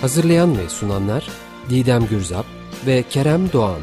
Hazırlayan ve sunanlar Didem Gürzap ve Kerem Doğan.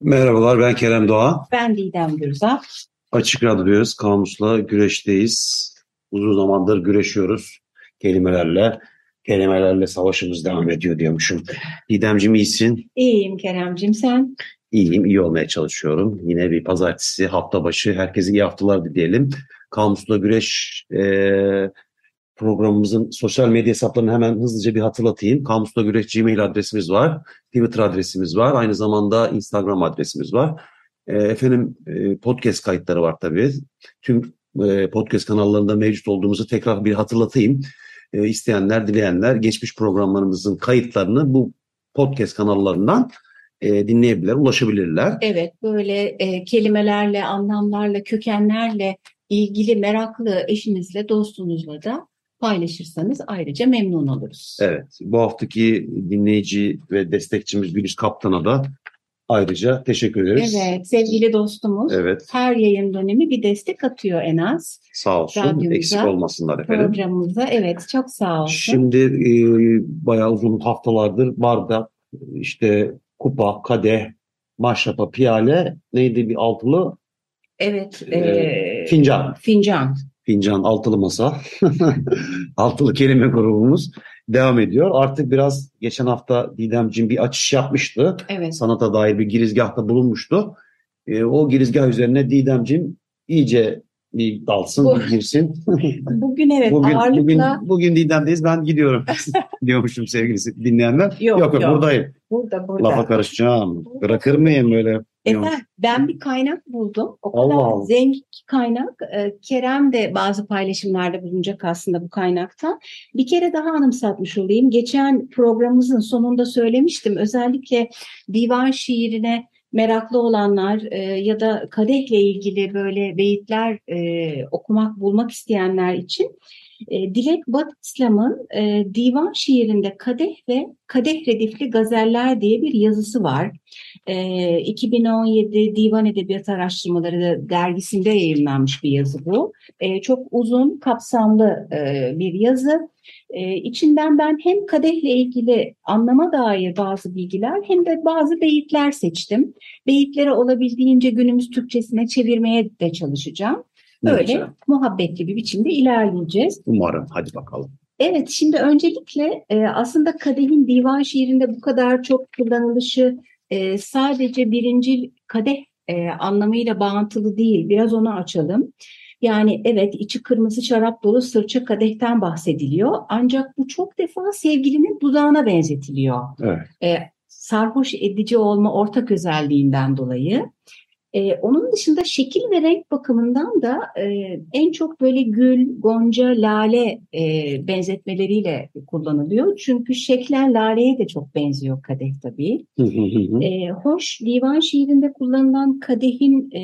Merhabalar ben Kerem Doğan. Ben Didem Gürzap. Açık Radyo'dayız. Kamusla güreşteyiz. Uzun zamandır güreşiyoruz kelimelerle. Kelimelerle savaşımız devam ediyor diyormuşum. Didemciğim iyisin. İyiyim Keremcim sen? İyiyim, iyi olmaya çalışıyorum. Yine bir pazartesi, hafta başı. Herkese iyi haftalar dileyelim. Kamusla Güreş e, programımızın sosyal medya hesaplarını hemen hızlıca bir hatırlatayım. Kamusla Güreş Gmail adresimiz var. Twitter adresimiz var. Aynı zamanda Instagram adresimiz var. E, efendim e, podcast kayıtları var tabii. Tüm e, podcast kanallarında mevcut olduğumuzu tekrar bir hatırlatayım. E, isteyenler, dileyenler geçmiş programlarımızın kayıtlarını bu podcast kanallarından e, dinleyebilirler, ulaşabilirler. Evet, böyle e, kelimelerle, anlamlarla, kökenlerle ilgili meraklı eşinizle, dostunuzla da paylaşırsanız ayrıca memnun oluruz. Evet, bu haftaki dinleyici ve destekçimiz Gülüş Kaptan'a da ayrıca teşekkür ederiz. Evet, sevgili dostumuz Evet. her yayın dönemi bir destek atıyor en az. Sağ olsun, Radyomuza, eksik olmasınlar efendim. Programımıza. Evet, çok sağ olsun. Şimdi e, bayağı uzun haftalardır bardak, işte kupa, kadeh, maşrapa, piyale, neydi bir altılı? evet, e, e, fincan. fincan. Fincan, altılı masa, altılı kelime grubumuz devam ediyor. Artık biraz geçen hafta Didemciğim bir açış yapmıştı. Evet. Sanata dair bir girizgahta bulunmuştu. E, o girizgah üzerine Didemciğim iyice bir dalsın, Bu- bir girsin. Bugün evet bugün, ağırlıkla bugün, bugün Didem'deyiz, ben gidiyorum diyormuşum sevgili dinleyenler. Yok, yok, yok. buradayım. burada burada. Lafa karışacağım. Bırakır mıyım böyle? Efendim ben bir kaynak buldum. O kadar Allah Allah. zengin kaynak. Ee, Kerem de bazı paylaşımlarda bulunacak aslında bu kaynaktan. Bir kere daha anımsatmış olayım. Geçen programımızın sonunda söylemiştim. Özellikle divan şiirine meraklı olanlar e, ya da kadehle ilgili böyle beyitler e, okumak, bulmak isteyenler için e, Dilek Bat İslam'ın e, divan şiirinde kadeh ve kadeh redifli gazeller diye bir yazısı var. E, 2017 Divan Edebiyatı Araştırmaları dergisinde yayınlanmış bir yazı bu. E, çok uzun, kapsamlı e, bir yazı. E, içinden ben hem kadehle ilgili anlama dair bazı bilgiler hem de bazı beyitler seçtim. Beyitleri olabildiğince günümüz Türkçesine çevirmeye de çalışacağım. Ne Böyle güzel. muhabbetli bir biçimde ilerleyeceğiz. Umarım. Hadi bakalım. Evet, şimdi öncelikle e, aslında kadehin divan şiirinde bu kadar çok kullanılışı e, sadece birincil kadeh e, anlamıyla bağıntılı değil. Biraz onu açalım. Yani evet içi kırmızı şarap dolu sırça kadehten bahsediliyor. Ancak bu çok defa sevgilinin dudağına benzetiliyor. Evet. E, sarhoş edici olma ortak özelliğinden dolayı. E, onun dışında şekil ve renk bakımından da e, en çok böyle gül, gonca, lale e, benzetmeleriyle kullanılıyor. Çünkü şeklen laleye de çok benziyor kadeh tabii. E, hoş divan şiirinde kullanılan kadehin e,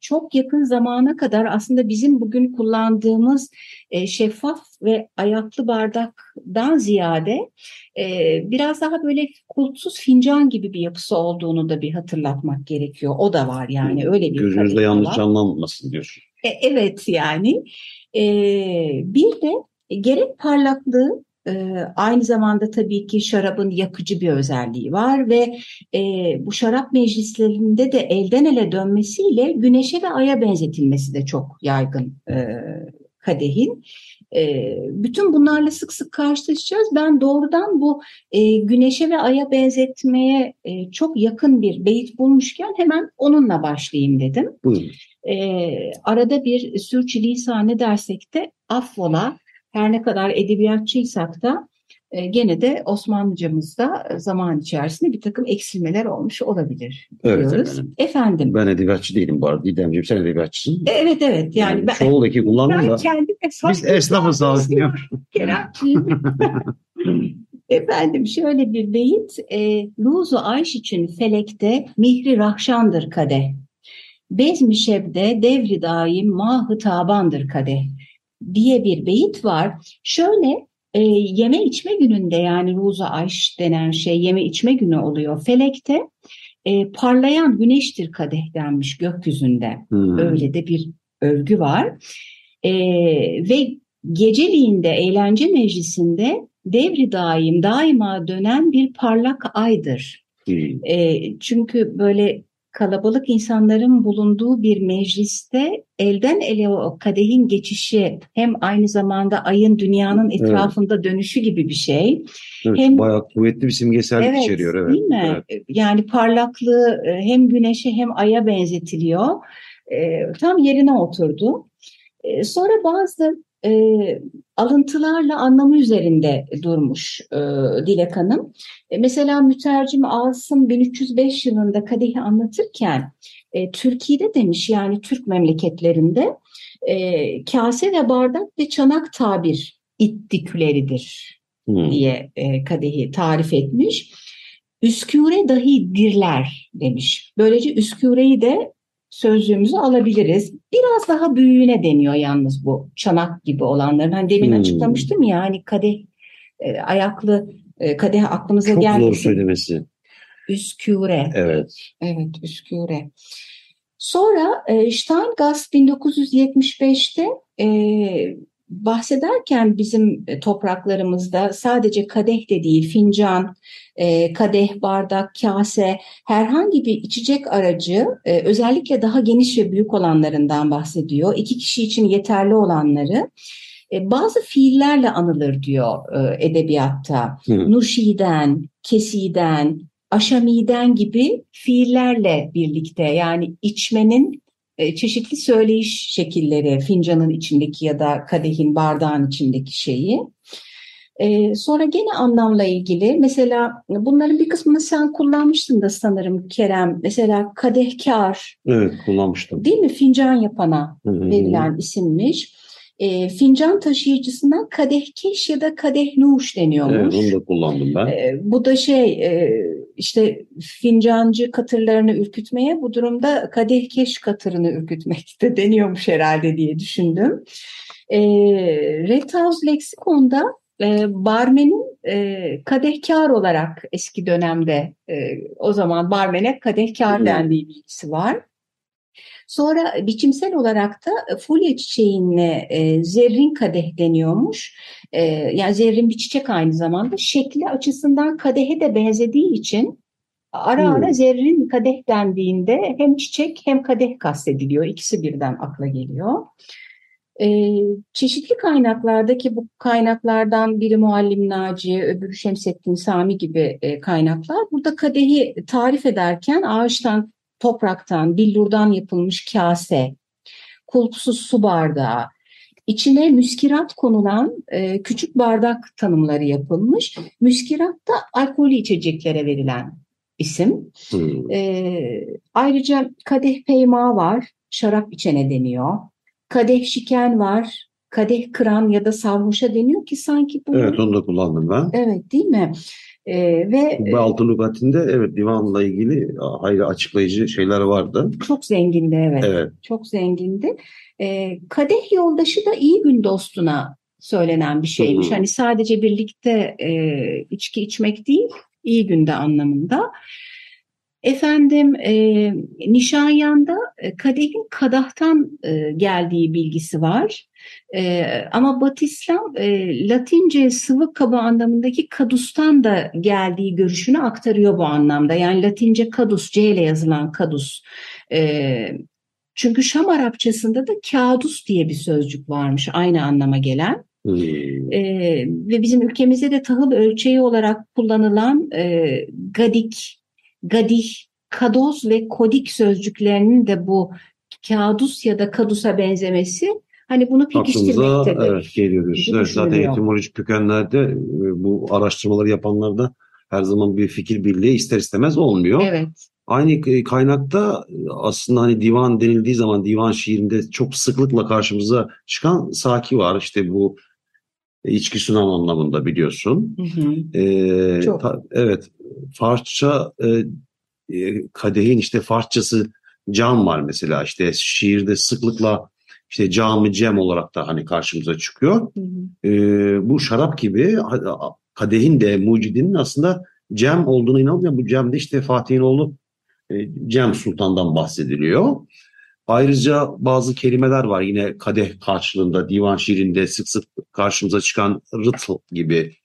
çok yakın zamana kadar aslında bizim bugün kullandığımız e, şeffaf ve ayaklı bardaktan ziyade e, biraz daha böyle kulpsuz fincan gibi bir yapısı olduğunu da bir hatırlatmak gerekiyor. O da var yani öyle bir Gözünüzde yanlış var. canlanmasın diyorsun. E, evet yani E, bir de gerek parlaklığı aynı zamanda tabii ki şarabın yakıcı bir özelliği var ve e, bu şarap meclislerinde de elden ele dönmesiyle güneşe ve aya benzetilmesi de çok yaygın e, kadehin. E, bütün bunlarla sık sık karşılaşacağız. Ben doğrudan bu e, güneşe ve aya benzetmeye e, çok yakın bir beyit bulmuşken hemen onunla başlayayım dedim. Buyurun. e, arada bir sürçülisan ne dersek de affola. Her ne kadar edebiyatçıysak da gene de Osmanlıcamızda zaman içerisinde bir takım eksilmeler olmuş olabilir Evet diyoruz. efendim. Efendim. Ben edebiyatçı değilim bu arada. Didemciğim sen edebiyatçısın. Evet evet yani ben, Çoğuldaki kullandım da. Biz esnafız. Keremciğim. Efendim şöyle bir beyit. E, Luzu Ayş için felekte mihri rahşandır kadeh. Bezmi şebde devri daim mahı tabandır kadeh diye bir beyit var. Şöyle e, yeme içme gününde yani Luzu Ayş denen şey yeme içme günü oluyor. Felekte e, parlayan güneştir kadeh denmiş gökyüzünde. Hmm. Öyle de bir övgü var. Ee, ve geceliğinde eğlence meclisinde devri daim daima dönen bir parlak aydır. Hmm. Ee, çünkü böyle kalabalık insanların bulunduğu bir mecliste elden ele o kadehin geçişi hem aynı zamanda ayın dünyanın etrafında dönüşü gibi bir şey. Evet, Hem- bayağı kuvvetli bir simgesellik Evet, içeriyor. Evet. değil mi? Evet. Yani parlaklığı e, hem güneşe hem aya benzetiliyor. E, tam yerine oturdu. E, sonra bazı e, alıntılarla anlamı üzerinde durmuş e, Dilek Hanım. E, mesela mütercim Asım 1305 yılında kadehi anlatırken e, Türkiye'de demiş yani Türk memleketlerinde e, kase ve bardak ve çanak tabir ittiküleridir Hmm. diye e, kadehi tarif etmiş. Üsküre dahi dirler demiş. Böylece üsküreyi de sözlüğümüze alabiliriz. Biraz daha büyüğüne deniyor yalnız bu çanak gibi olanların. Hani demin Hmm. açıklamıştım ya hani kadeh e, ayaklı e, kadeh aklımıza Çok geldi. zor söylemesi. Üsküre. Evet. Evet, Üsküre. Sonra e, Steingast 1975'te e, bahsederken bizim e, topraklarımızda sadece kadeh de değil, fincan, e, kadeh, bardak, kase, herhangi bir içecek aracı, e, özellikle daha geniş ve büyük olanlarından bahsediyor. İki kişi için yeterli olanları. Bazı fiillerle anılır diyor edebiyatta. Hı. Nuşiden, kesiden, aşamiden gibi fiillerle birlikte yani içmenin çeşitli söyleyiş şekilleri fincanın içindeki ya da kadehin bardağın içindeki şeyi. E, sonra gene anlamla ilgili mesela bunların bir kısmını sen kullanmıştın da sanırım Kerem. Mesela kadehkar Evet kullanmıştım. değil mi fincan yapana verilen isimmiş. E, fincan taşıyıcısına kadehkeş ya da kadehnuş deniyormuş. Evet onu da kullandım ben. E, bu da şey e, işte fincancı katırlarını ürkütmeye bu durumda kadehkeş katırını ürkütmekte deniyormuş herhalde diye düşündüm. E, Red House Leksikon'da e, barmenin e, kadehkar olarak eski dönemde e, o zaman barmene kadehkar dendiği bilgisi var. Sonra biçimsel olarak da fulya çiçeğine e, zerrin kadeh deniyormuş. E, yani zerrin bir çiçek aynı zamanda. Şekli açısından kadehe de benzediği için ara ara Hmm. zerrin kadeh dendiğinde hem çiçek hem kadeh kastediliyor. İkisi birden akla geliyor. E, çeşitli kaynaklardaki bu kaynaklardan biri Muallim Naci, öbürü Şemsettin Sami gibi e, kaynaklar. Burada kadehi tarif ederken ağaçtan, topraktan, billurdan yapılmış kase, kulpsuz su bardağı, içine müskirat konulan e, küçük bardak tanımları yapılmış. Müskirat da alkollü içeceklere verilen isim. Hı. E, ayrıca kadeh peyma var, şarap içene deniyor. Kadeh şiken var, kadeh kıran ya da sarhoşa deniyor ki sanki bu Evet onu da kullandım ben. Evet, değil mi? E, ve Bu altın lügatinde evet divanla ilgili hayli açıklayıcı şeyler vardı. çok zengindi evet. Evet. Çok zengindi. E, kadeh yoldaşı da iyi gün dostuna söylenen bir şeymiş. Hı. Hani sadece birlikte e, içki içmek değil, iyi günde anlamında. Efendim e, Nişanyan'da e, kadehin kadahtan e, geldiği bilgisi var. E, ama Batı İslam e, Latince sıvı kaba anlamındaki kadustan da geldiği görüşünü aktarıyor bu anlamda. Yani Latince kadus, C ile yazılan kadus. E, çünkü Şam Arapçasında da kağıdus diye bir sözcük varmış aynı anlama gelen. Ee, ve bizim ülkemizde de tahıl ölçeği olarak kullanılan e, gadik, gadih, kadoz ve kodik sözcüklerinin de bu kadus ya da kadusa benzemesi hani bunu pekiştirmektedir. evet geliyor diyorsun. Evet, zaten etimolojik kökenlerde e, bu araştırmaları yapanlarda her zaman bir fikir birliği ister istemez olmuyor. Evet. Aynı kaynakta e, aslında hani divan denildiği zaman divan şiirinde çok sıklıkla karşımıza çıkan Saki var. İşte bu içki sunan anlamında biliyorsun. Hı hı. Ee, Çok. ta- evet Farsça e, e, kadehin işte Farsçası cam var mesela işte şiirde sıklıkla işte camı cem olarak da hani karşımıza çıkıyor. Hı hı. Ee, bu şarap gibi kadehin de mucidinin aslında cem olduğuna inanılıyor. Bu cem de işte Fatih'in oğlu e, Cem Sultan'dan bahsediliyor. Ayrıca bazı kelimeler var yine kadeh karşılığında divan şiirinde sık sık karşımıza çıkan rıtl gibi.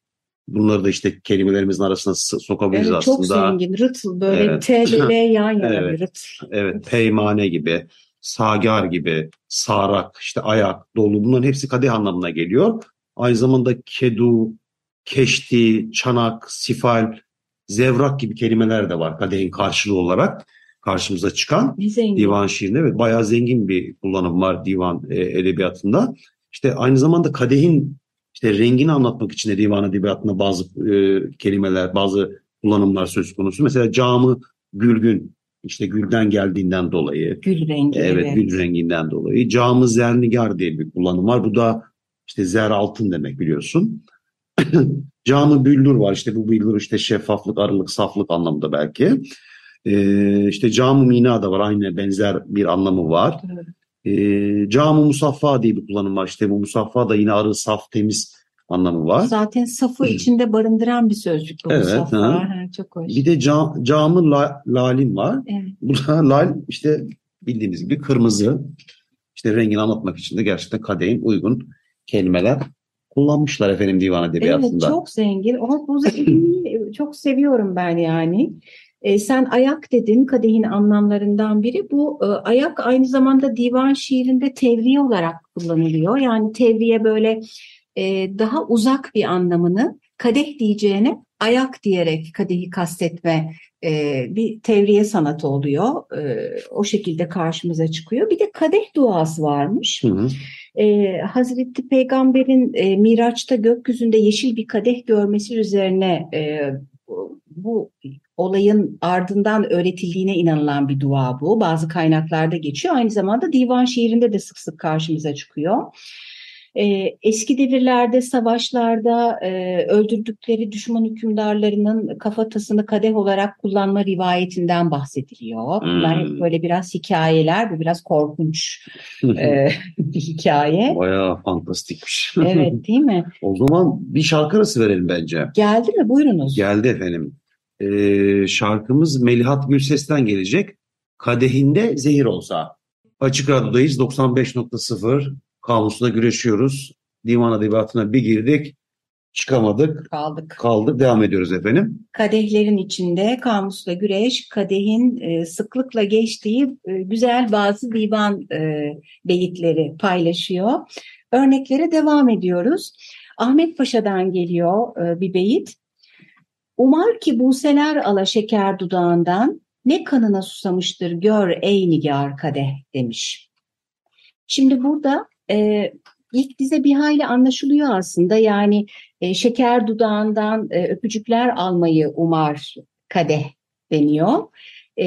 Bunları da işte kelimelerimizin arasına sokabiliriz Evet, çok aslında. zengin. Rıtıl böyle Evet. T ile L yan yana Evet. bir rıtıl. Evet, peymane gibi, sagar gibi, sarak, işte ayak, dolu bunların hepsi kadeh anlamına geliyor. Aynı zamanda kedu, keşti, çanak, sifal, zevrak gibi kelimeler de var kadehin karşılığı olarak karşımıza çıkan. Zengin. Divan şiirinde evet bayağı zengin bir kullanım var divan e, edebiyatında. İşte aynı zamanda kadehin işte rengini anlatmak için de divan edebiyatında bazı e, kelimeler, bazı kullanımlar söz konusu. Mesela camı gülgün, işte gülden geldiğinden dolayı, Gül rengi. evet, evet. gül renginden dolayı. Camı zernigar diye bir kullanım var. Bu da işte zer altın demek biliyorsun. Camı büllür var. İşte bu büllür işte şeffaflık, arılık, saflık anlamında belki. Ee, işte camı mina da var. Aynı benzer bir anlamı var. Evet. Ee, camı musaffa diye bir kullanım var. İşte bu musaffa da yine arı, saf, temiz anlamı var. Zaten safı içinde barındıran bir sözcük bu Evet, musaffa. Ha, çok hoş. Bir de cam, camı la, lalim var. Evet. Bu da lal işte bildiğimiz gibi kırmızı. İşte rengini anlatmak için de gerçekten kadehin uygun kelimeler kullanmışlar efendim divan edebiyatında. Evet çok zengin. O bu zenginliği çok seviyorum ben yani. E, sen ayak dedin kadehin anlamlarından biri. Bu e, ayak aynı zamanda divan şiirinde tevriye olarak kullanılıyor. Yani tevriye böyle e, daha uzak bir anlamını kadeh diyeceğine ayak diyerek kadehi kastetme e, bir tevriye sanatı oluyor. E, o şekilde karşımıza çıkıyor. Bir de kadeh duası varmış. Hı hı. Ee, Hazreti Peygamber'in e, Miraç'ta gökyüzünde yeşil bir kadeh görmesi üzerine e, bu, olayın ardından öğretildiğine inanılan bir dua bu. Bazı kaynaklarda geçiyor. Aynı zamanda divan şiirinde de sık sık karşımıza çıkıyor. Ee, eski devirlerde, savaşlarda e, öldürdükleri düşman hükümdarlarının kafatasını kadeh olarak kullanma rivayetinden bahsediliyor. Bunlar hep Hmm. böyle biraz hikayeler, bu biraz korkunç e, bir hikaye. Bayağı fantastikmiş. Evet değil mi? o zaman bir şarkı arası verelim bence. Geldi mi? Buyurunuz. Geldi efendim. Ee, şarkımız Melihat Gürses'ten gelecek. Kadehinde zehir olsa. Açık Radyo'dayız 95.0. Kamusla güreşiyoruz. Divan Edebiyatı'na bir girdik. Çıkamadık. Kaldık. Kaldık. Devam ediyoruz efendim. Kadehlerin içinde kamusla güreş, kadehin e, sıklıkla geçtiği e, güzel bazı divan e, beyitleri paylaşıyor. Örneklere devam ediyoruz. Ahmet Paşa'dan geliyor e, bir beyit. Umar ki buseler ala şeker dudağından, ne kanına susamıştır gör ey nigar kadeh demiş. Şimdi burada e, ilk bize bir hayli anlaşılıyor aslında. Yani e, şeker dudağından e, öpücükler almayı umar kadeh deniyor. E,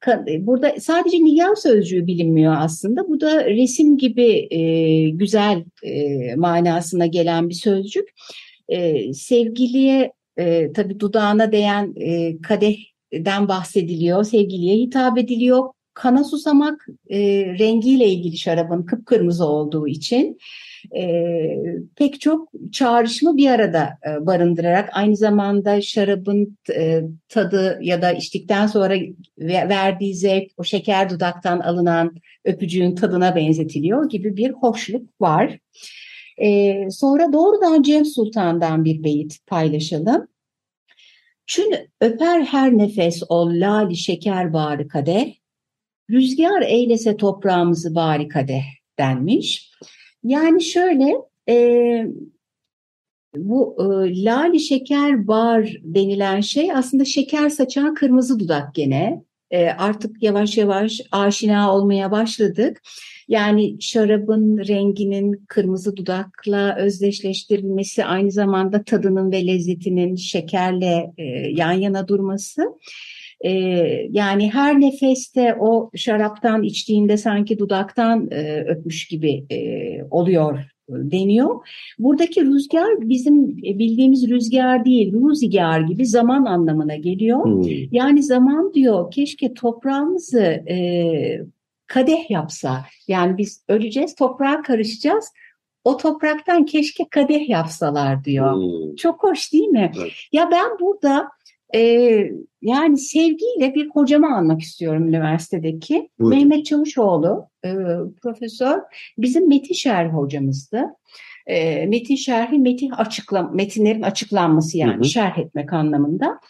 ka- burada sadece nigar sözcüğü bilinmiyor aslında. Bu da resim gibi e, güzel e, manasına gelen bir sözcük. E, sevgiliye e, tabii dudağına değen e, kadehden bahsediliyor. Sevgiliye hitap ediliyor. Kana susamak e, rengiyle ilgili şarabın kıpkırmızı olduğu için e, pek çok çağrışımı bir arada e, barındırarak aynı zamanda şarabın e, tadı ya da içtikten sonra ve- verdiği zevk o şeker dudaktan alınan öpücüğün tadına benzetiliyor gibi bir hoşluk var. E, sonra doğrudan Cem Sultan'dan bir beyit paylaşalım. Çün öper her nefes ol lali şeker bari kadeh, rüzgar eylese toprağımızı bari kadeh denmiş. Yani şöyle e, bu e, lali şeker bar denilen şey aslında şeker saçan kırmızı dudak gene. E, artık yavaş yavaş aşina olmaya başladık. Yani şarabın renginin kırmızı dudakla özdeşleştirilmesi aynı zamanda tadının ve lezzetinin şekerle e, yan yana durması. E, yani her nefeste o şaraptan içtiğinde sanki dudaktan e, öpmüş gibi e, oluyor deniyor. Buradaki rüzgar bizim bildiğimiz rüzgar değil, rüzgar gibi zaman anlamına geliyor. Hmm. Yani zaman diyor keşke toprağımızı e, kadeh yapsa. Yani biz öleceğiz, toprağa karışacağız. O topraktan keşke kadeh yapsalar diyor. Hmm. Çok hoş değil mi? Evet. Ya ben burada e, yani sevgiyle bir hocamı anmak istiyorum üniversitedeki. Buyurun. Mehmet Çavuşoğlu e, profesör bizim metin şerhi hocamızdı. E, metin şerhi metin açıkla, metinlerin açıklanması yani Hı hı. şerh etmek anlamında.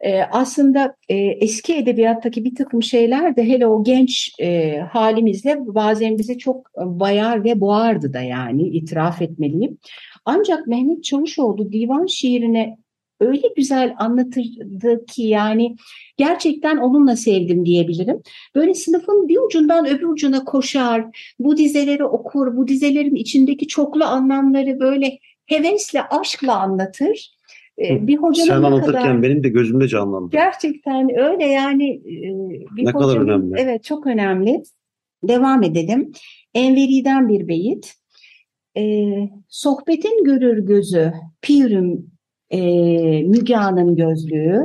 E, aslında e, eski edebiyattaki bir takım şeyler de hele o genç e, halimizle bazen bizi çok bayar ve boğardı da yani itiraf etmeliyim. Ancak Mehmet Çavuşoğlu divan şiirine öyle güzel anlatırdı ki yani gerçekten onunla sevdim diyebilirim. Böyle sınıfın bir ucundan öbür ucuna koşar, bu dizeleri okur, bu dizelerin içindeki çoklu anlamları böyle hevesle, aşkla anlatır. Ee, bir hocanın Sen anlatırken kadar... benim de gözümde canlandı. Gerçekten öyle yani e, bir Ne kadar hocanın- önemli. Evet çok önemli. Devam edelim. Enveri'den bir beyit. E, sohbetin görür gözü, pirim e, Müge'nin gözlüğü,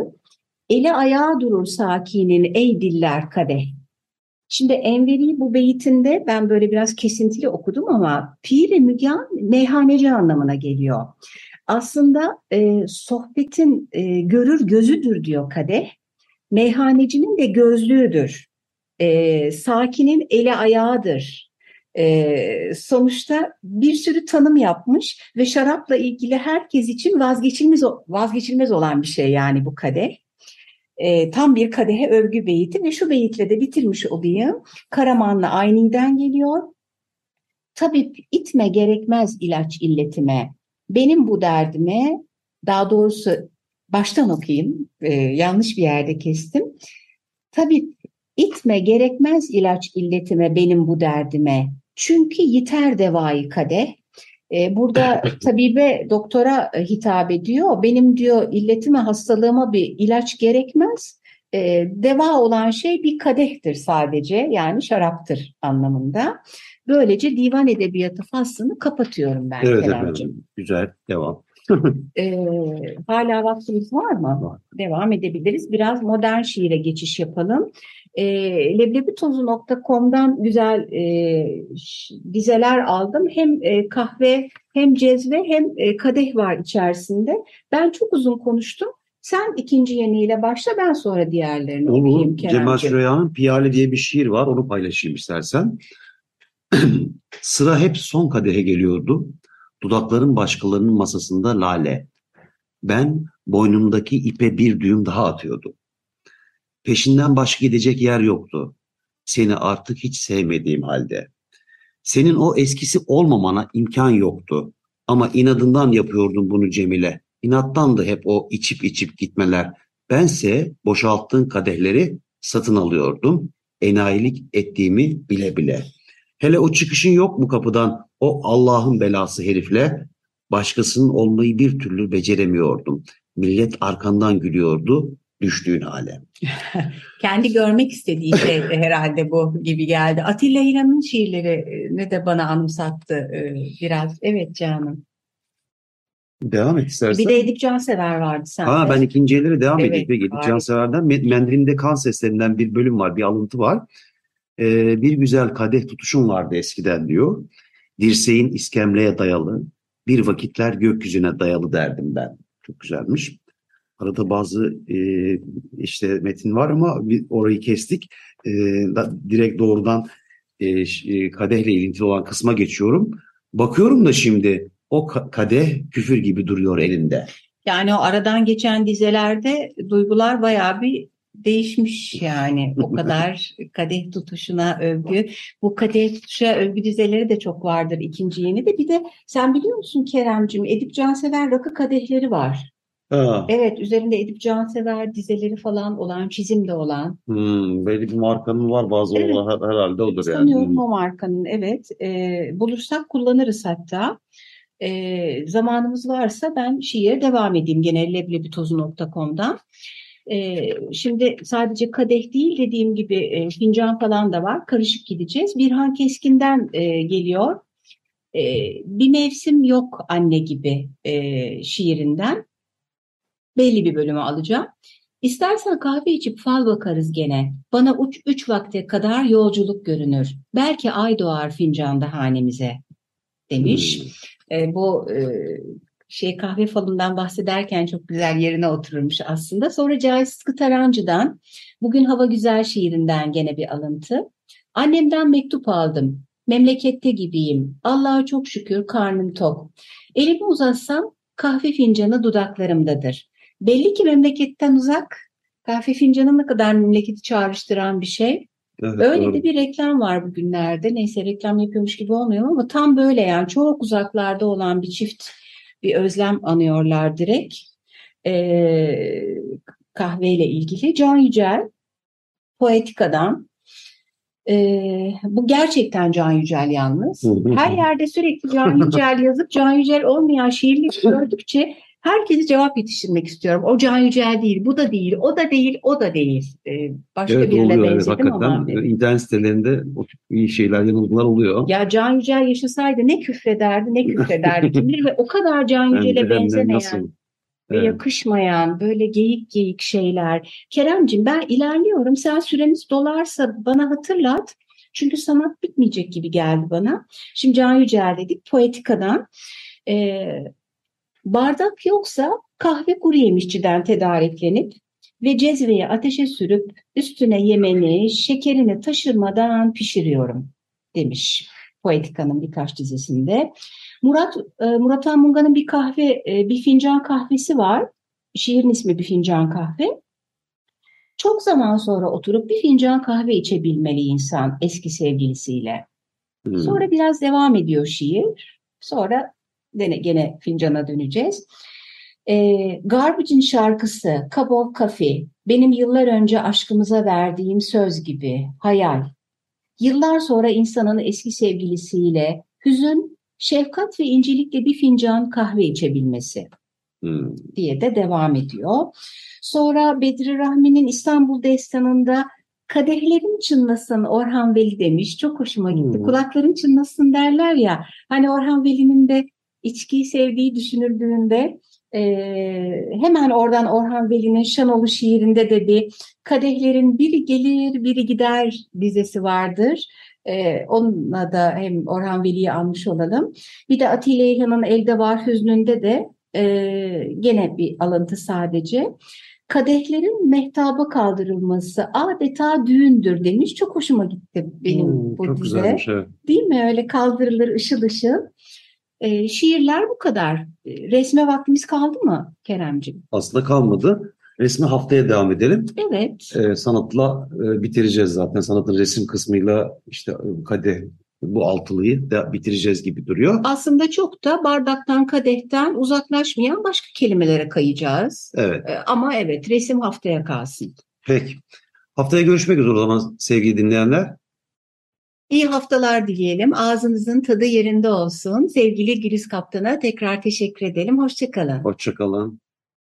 eli ayağı durur sakinin ey diller kadeh. Şimdi Enveri bu beyitinde ben böyle biraz kesintili okudum ama Pir-i Mügan meyhaneci anlamına geliyor. Aslında e, sohbetin e, görür gözüdür diyor kadeh. Meyhanecinin de gözlüğüdür. E, sakinin eli ayağıdır. E, sonuçta bir sürü tanım yapmış ve şarapla ilgili herkes için vazgeçilmez vazgeçilmez olan bir şey yani bu kadeh. E, tam bir kadehe övgü beyti ve şu beyitle de bitirmiş olayım. Karamanlı Ayni'den geliyor. Tabip itme gerekmez ilaç illetime. Benim bu derdime daha doğrusu baştan okuyayım. e, yanlış bir yerde kestim. Tabip itme gerekmez ilaç illetime benim bu derdime. Çünkü yiter devayı kadeh. E, burada tabibe doktora e, hitap ediyor. Benim diyor illetime hastalığıma bir ilaç gerekmez. E, deva olan şey bir kadehtir sadece yani şaraptır anlamında. Böylece divan edebiyatı faslını kapatıyorum ben Evet Keremciğim. efendim. Güzel. Devam. E, hala vaktimiz var mı? Var. Devam edebiliriz. Biraz modern şiire geçiş yapalım. E, leblebitozu.com'dan güzel e, dizeler aldım. Hem e, kahve hem cezve hem e, kadeh var içerisinde. Ben çok uzun konuştum. Sen ikinci yeniyle başla ben sonra diğerlerini okuyayım Olur. Cemal. Süreyya'nın Piyale diye bir şiir var. Onu paylaşayım istersen. Sıra hep son kadehe geliyordu. Dudakların başkalarının masasında lale. Ben boynumdaki ipe bir düğüm daha atıyordum. Peşinden başka gidecek yer yoktu. Seni artık hiç sevmediğim halde. Senin o eskisi olmamana imkan yoktu. Ama inadından yapıyordun bunu Cemile. İnattandı hep o içip içip gitmeler. Bense boşalttığın kadehleri satın alıyordum. Enayilik ettiğimi bile bile. Hele o çıkışın yok mu kapıdan o Allah'ın belası herifle? Başkasının olmayı bir türlü beceremiyordum. Millet arkandan gülüyordu düştüğün hale. Kendi görmek istediği şey de herhalde bu gibi geldi. Atilla İlhan'ın şiirleri e, ne de bana anımsattı e, biraz. Evet canım. Devam et istersen. Bir de Edip Cansever vardı sende. Ha ben ikinci ellere devam Evet, edeyim. Edip harika. Cansever'den Me- Mendilinde Kan Seslerinden bir bölüm var, bir alıntı var. Ee, bir güzel kadeh tutuşum vardı eskiden diyor. Dirseğin iskemleye dayalı, bir vakitler gökyüzüne dayalı derdim ben. Çok güzelmiş. Arada bazı e, işte metin var ama bir orayı kestik. E, da- direkt doğrudan e, e, kadehle ilintili olan kısma geçiyorum. Bakıyorum da şimdi o ka- kadeh küfür gibi duruyor elinde. Yani o aradan geçen dizelerde duygular bayağı bir değişmiş yani. O kadar kadeh tutuşuna övgü. Bu kadeh tutuşa övgü dizeleri de çok vardır ikinci yeni de. Bir de sen biliyor musun Keremcim Edip Cansever rakı kadehleri var. Ha. Evet, üzerinde Edip Cansever dizeleri falan olan, çizim de olan. Hmm, belli bir markanın var bazı Evet. olan her- herhalde odur yani. Sanıyorum Hmm. o markanın, evet. Ee, bulursak kullanırız hatta. Ee, zamanımız varsa ben şiire devam edeyim gene leblebitozu.com'dan. Ee, şimdi sadece kadeh değil dediğim gibi e, fincan falan da var. Karışık gideceğiz. Birhan Keskin'den e, geliyor. Ee, bir mevsim yok anne gibi e, şiirinden. Belli bir bölümü alacağım. İstersen kahve içip fal bakarız gene. Bana uç, üç vakte kadar yolculuk görünür. Belki ay doğar fincanda hanemize demiş. Hmm. E, bu e, şey kahve falından bahsederken çok güzel yerine otururmuş aslında. Sonra Cahit Sıtkı Tarancı'dan Bugün Hava Güzel şiirinden gene bir alıntı. Annemden mektup aldım. Memlekette gibiyim. Allah'a çok şükür karnım tok. Elimi uzatsam kahve fincanı dudaklarımdadır. Belli ki memleketten uzak. Kahve fincanı ne kadar memleketi çağrıştıran bir şey. Evet, Öyle doğru. de bir reklam var bugünlerde. Neyse reklam yapıyormuş gibi olmuyor ama tam böyle yani çok uzaklarda olan bir çift bir özlem anıyorlar direkt. Ee, kahveyle ilgili. Can Yücel Poetika'dan. Ee, bu gerçekten Can Yücel yalnız. Her yerde sürekli Can Yücel yazıp Can Yücel olmayan şiirleri gördükçe herkese cevap yetiştirmek istiyorum. O Can Yücel değil, bu da değil, o da değil, o da değil. Ee, başka Evet birine oluyor evet, benzedim ama. hakikaten. İnternet sitelerinde o tip iyi şeyler, yanılgılar oluyor. Ya Can Yücel yaşasaydı ne küfrederdi ne küfrederdi kim bilir ve o kadar Can Yücel'e benzemeyen nasıl? ve Evet. yakışmayan böyle geyik geyik şeyler. Keremcim ben ilerliyorum sen süremiz dolarsa bana hatırlat. Çünkü sanat bitmeyecek gibi geldi bana. Şimdi Can Yücel dedik Poetika'dan. Ee, bardak yoksa kahve kuru yemişçiden tedariklenip ve cezveyi ateşe sürüp üstüne yemeni, şekerini taşırmadan pişiriyorum demiş Poetika'nın birkaç dizisinde. Murat e, Murat Anmunga'nın bir kahve, e, bir fincan kahvesi var. Şiirin ismi bir fincan kahve. Çok zaman sonra oturup bir fincan kahve içebilmeli insan eski sevgilisiyle. Hmm. Sonra biraz devam ediyor şiir. Sonra gene, gene fincana döneceğiz. E, Garbage'in şarkısı Cup of Coffee benim yıllar önce aşkımıza verdiğim söz gibi hayal. Yıllar sonra insanın eski sevgilisiyle hüzün, şefkat ve incelikle bir fincan kahve içebilmesi Hmm. diye de devam ediyor. Sonra Bedri Rahmi'nin İstanbul Destanı'nda kadehlerin çınlasın Orhan Veli demiş. Çok hoşuma gitti. Hmm. Kulakların çınlasın derler ya. Hani Orhan Veli'nin de içkiyi sevdiği düşünüldüğünde eee, hemen oradan Orhan Veli'nin Şanolu şiirinde de bir kadehlerin biri gelir biri gider dizesi vardır. Eee, onunla da hem Orhan Veli'yi almış olalım. Bir de Atilla İlhan'ın Elde Var Hüznü'nde de ee, gene bir alıntı sadece. Kadehlerin mehtaba kaldırılması adeta düğündür demiş. Çok hoşuma gitti benim Hmm, bu çok dize. güzelmiş evet. Değil mi? Öyle kaldırılır ışıl ışıl. Ee, şiirler bu kadar. Ee, Resme vaktimiz kaldı mı Keremciğim? Aslında kalmadı. Resmi haftaya devam edelim. Evet. Ee, sanatla e, bitireceğiz zaten. Sanatın resim kısmıyla işte e, kadeh bu altılıyı da bitireceğiz gibi duruyor. Aslında çok da bardaktan, kadehten uzaklaşmayan başka kelimelere kayacağız. Evet. Ee, ama evet resim haftaya kalsın. Peki. Haftaya görüşmek üzere o zaman sevgili dinleyenler. İyi haftalar dileyelim. Ağzınızın tadı yerinde olsun. Sevgili Güliz Kaptan'a tekrar teşekkür edelim. Hoşçakalın. Hoşçakalın.